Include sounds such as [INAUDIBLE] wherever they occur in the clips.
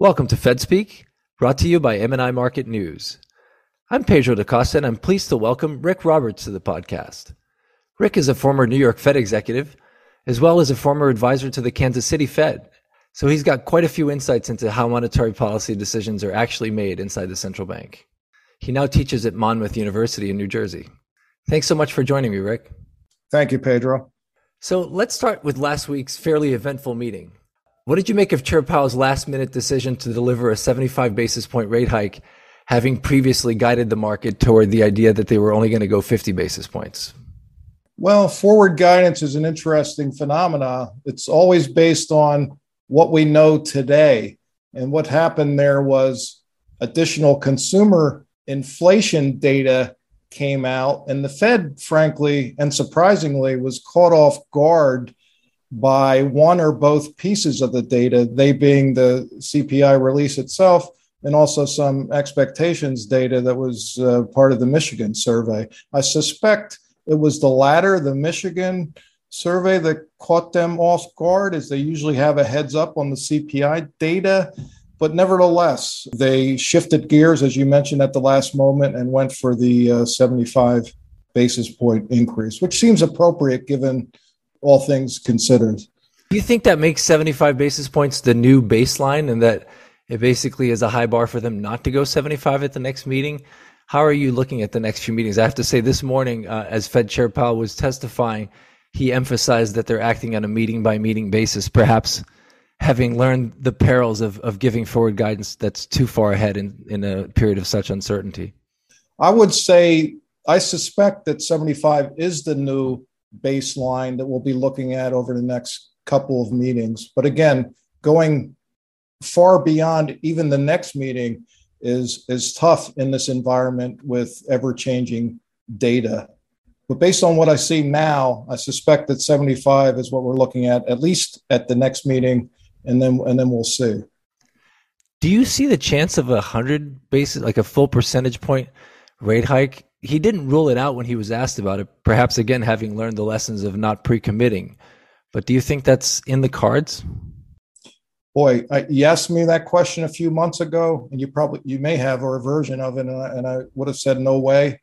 Welcome to FedSpeak, brought to you by MNI Market News. I'm Pedro da Costa, and I'm pleased to welcome Rick Roberts to the podcast. Rick is a former New York Fed executive, as well as a former advisor to the Kansas City Fed. So he's got quite a few insights into how monetary policy decisions are actually made inside the central bank. He now teaches at Monmouth University in New Jersey. Thanks so much for joining me, Rick. Thank you, Pedro. So let's start with last week's fairly eventful meeting. What did you make of Chair Powell's last minute decision to deliver a 75 basis point rate hike, having previously guided the market toward the idea that they were only going to go 50 basis points? Well, forward guidance is an interesting phenomena. It's always based on what we know today. And what happened there was additional consumer inflation data came out, and the Fed, frankly and surprisingly, was caught off guard by one or both pieces of the data, they being the CPI release itself and also some expectations data that was uh, part of the Michigan survey. I suspect it was the latter, the Michigan survey, that caught them off guard, as they usually have a heads up on the CPI data. But nevertheless, they shifted gears, as you mentioned, at the last moment and went for the uh, 75 basis point increase, which seems appropriate given all things considered. Do you think that makes 75 basis points the new baseline and that it basically is a high bar for them not to go 75 at the next meeting? How are you looking at the next few meetings? I have to say, this morning, uh, as Fed Chair Powell was testifying, he emphasized that they're acting on a meeting by meeting basis, perhaps having learned the perils of, of giving forward guidance that's too far ahead in, in a period of such uncertainty. I would say I suspect that 75 is the new baseline that we'll be looking at over the next couple of meetings. But again, going far beyond even the next meeting is is tough in this environment with ever changing data. But based on what I see now, I suspect that 75 is what we're looking at at least at the next meeting, and then and then we'll see. Do you see the chance of a hundred basis, like a full percentage point rate hike he didn't rule it out when he was asked about it, perhaps again having learned the lessons of not pre committing. But do you think that's in the cards? Boy, I, you asked me that question a few months ago, and you probably you may have or a version of it, and I, and I would have said no way.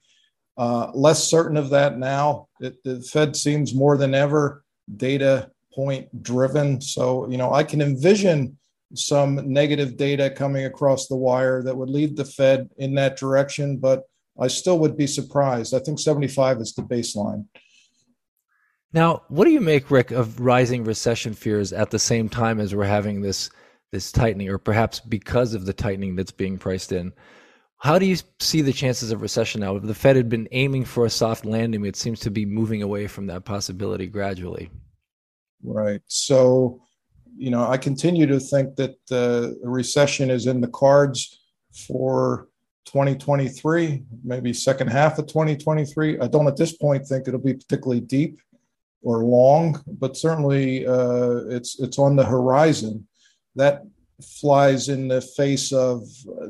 Uh, less certain of that now. It, the Fed seems more than ever data point driven. So you know, I can envision some negative data coming across the wire that would lead the Fed in that direction, but I still would be surprised. I think 75 is the baseline. Now, what do you make, Rick, of rising recession fears at the same time as we're having this this tightening, or perhaps because of the tightening that's being priced in? How do you see the chances of recession now? If the Fed had been aiming for a soft landing, it seems to be moving away from that possibility gradually. Right. So, you know, I continue to think that the recession is in the cards for 2023, maybe second half of 2023. I don't at this point think it'll be particularly deep or long, but certainly uh, it's it's on the horizon. That flies in the face of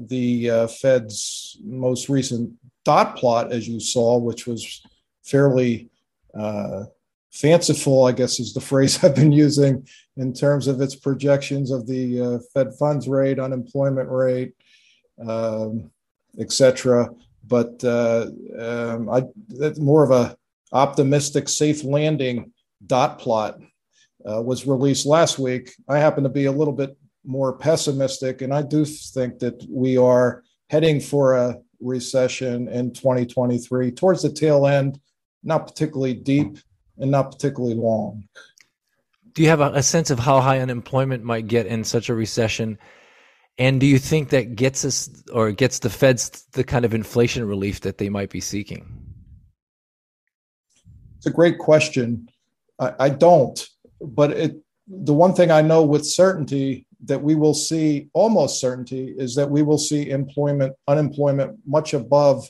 the uh, Fed's most recent dot plot, as you saw, which was fairly uh, fanciful, I guess is the [LAUGHS] phrase I've been using in terms of its projections of the uh, Fed funds rate, unemployment rate, um, etc. But uh, um, I, that's more of a optimistic safe landing dot plot uh, was released last week. I happen to be a little bit more pessimistic, and I do think that we are heading for a recession in 2023 towards the tail end, not particularly deep and not particularly long. Do you have a, a sense of how high unemployment might get in such a recession? And do you think that gets us or gets the feds the kind of inflation relief that they might be seeking? It's a great question. I, I don't, but it, the one thing I know with certainty that we will see, almost certainty, is that we will see employment, unemployment much above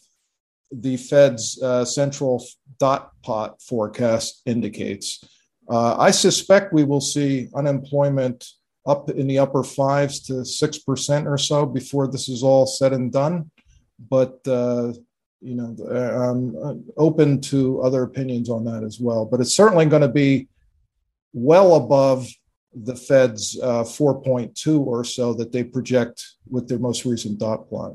the Fed's uh, central dot plot forecast indicates. Uh, I suspect we will see unemployment up in the upper fives to six percent or so before this is all said and done. But uh, you know, I'm open to other opinions on that as well. But it's certainly going to be well above the Fed's uh, 4.2 or so that they project with their most recent dot plot.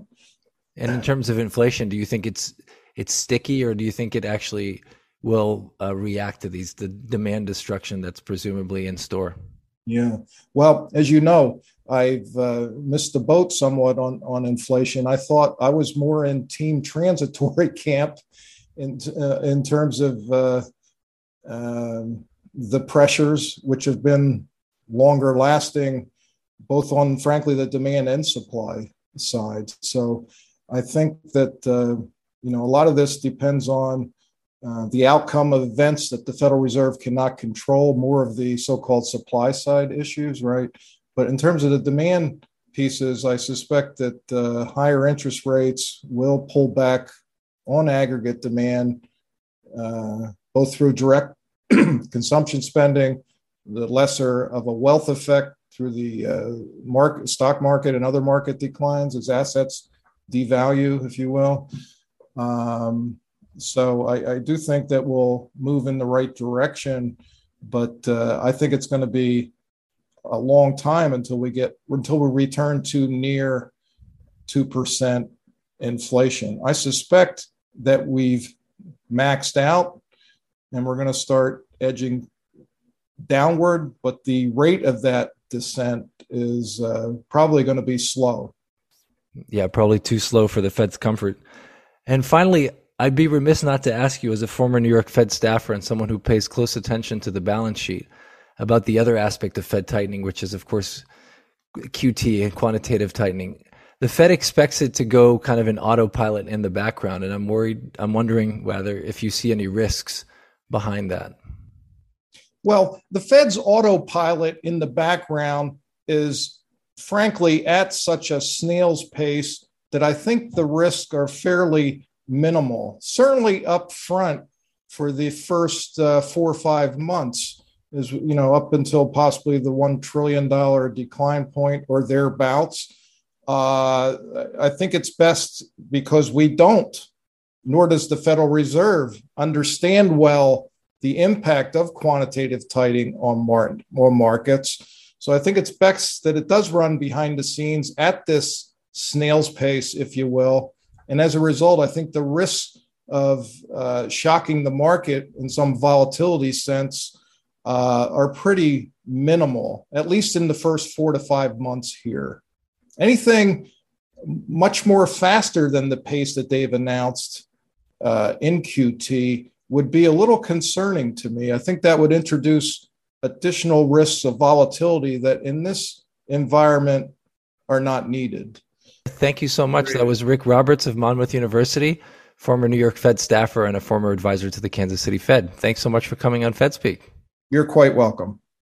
And in terms of inflation, do you think it's it's sticky, or do you think it actually will uh, react to these the demand destruction that's presumably in store? Yeah. Well, as you know, I've uh, missed the boat somewhat on on inflation. I thought I was more in team transitory [LAUGHS] camp in uh, in terms of uh, um, the pressures, which have been longer lasting, both on frankly the demand and supply side. So I think that uh, you know a lot of this depends on uh, the outcome of events that the Federal Reserve cannot control, more of the so-called supply side issues, right? But in terms of the demand pieces, I suspect that uh, higher interest rates will pull back on aggregate demand, uh, both through direct [CLEARS THROAT] consumption spending, the lesser of a wealth effect through the uh, market, stock market and other market declines as assets devalue, if you will. Um, so I, I, do think that we'll move in the right direction, but uh, I think it's going to be a long time until we get until we return to near two percent inflation. I suspect that we've maxed out and we're going to start edging downward, but the rate of that descent is uh, probably going to be slow. Yeah, probably too slow for the Fed's comfort. And finally, I'd be remiss not to ask you, as a former New York Fed staffer and someone who pays close attention to the balance sheet, about the other aspect of Fed tightening, which is, of course, QT and quantitative tightening. The Fed expects it to go kind of an autopilot in the background, and I'm worried. I'm wondering whether if you see any risks behind that. Well, the Fed's autopilot in the background is frankly at such a snail's pace that I think the risks are fairly minimal. Certainly up front for the first uh, four or five months is you know up until possibly the one trillion dollar decline point or thereabouts. Uh, I think it's best because we don't, nor does the Federal Reserve understand well the impact of quantitative tightening on, mar- on markets. So I think it's best that it does run behind the scenes at this snail's pace, if you will. And as a result, I think the risk of uh, shocking the market in some volatility sense uh, are pretty minimal, at least in the first four to five months here. Anything much more faster than the pace that they've announced uh, in QT would be a little concerning to me. I think that would introduce additional risks of volatility that in this environment are not needed. Thank you so much. That was Rick Roberts of Monmouth University, former New York Fed staffer and a former advisor to the Kansas City Fed. Thanks so much for coming on FedSpeak. You're quite welcome.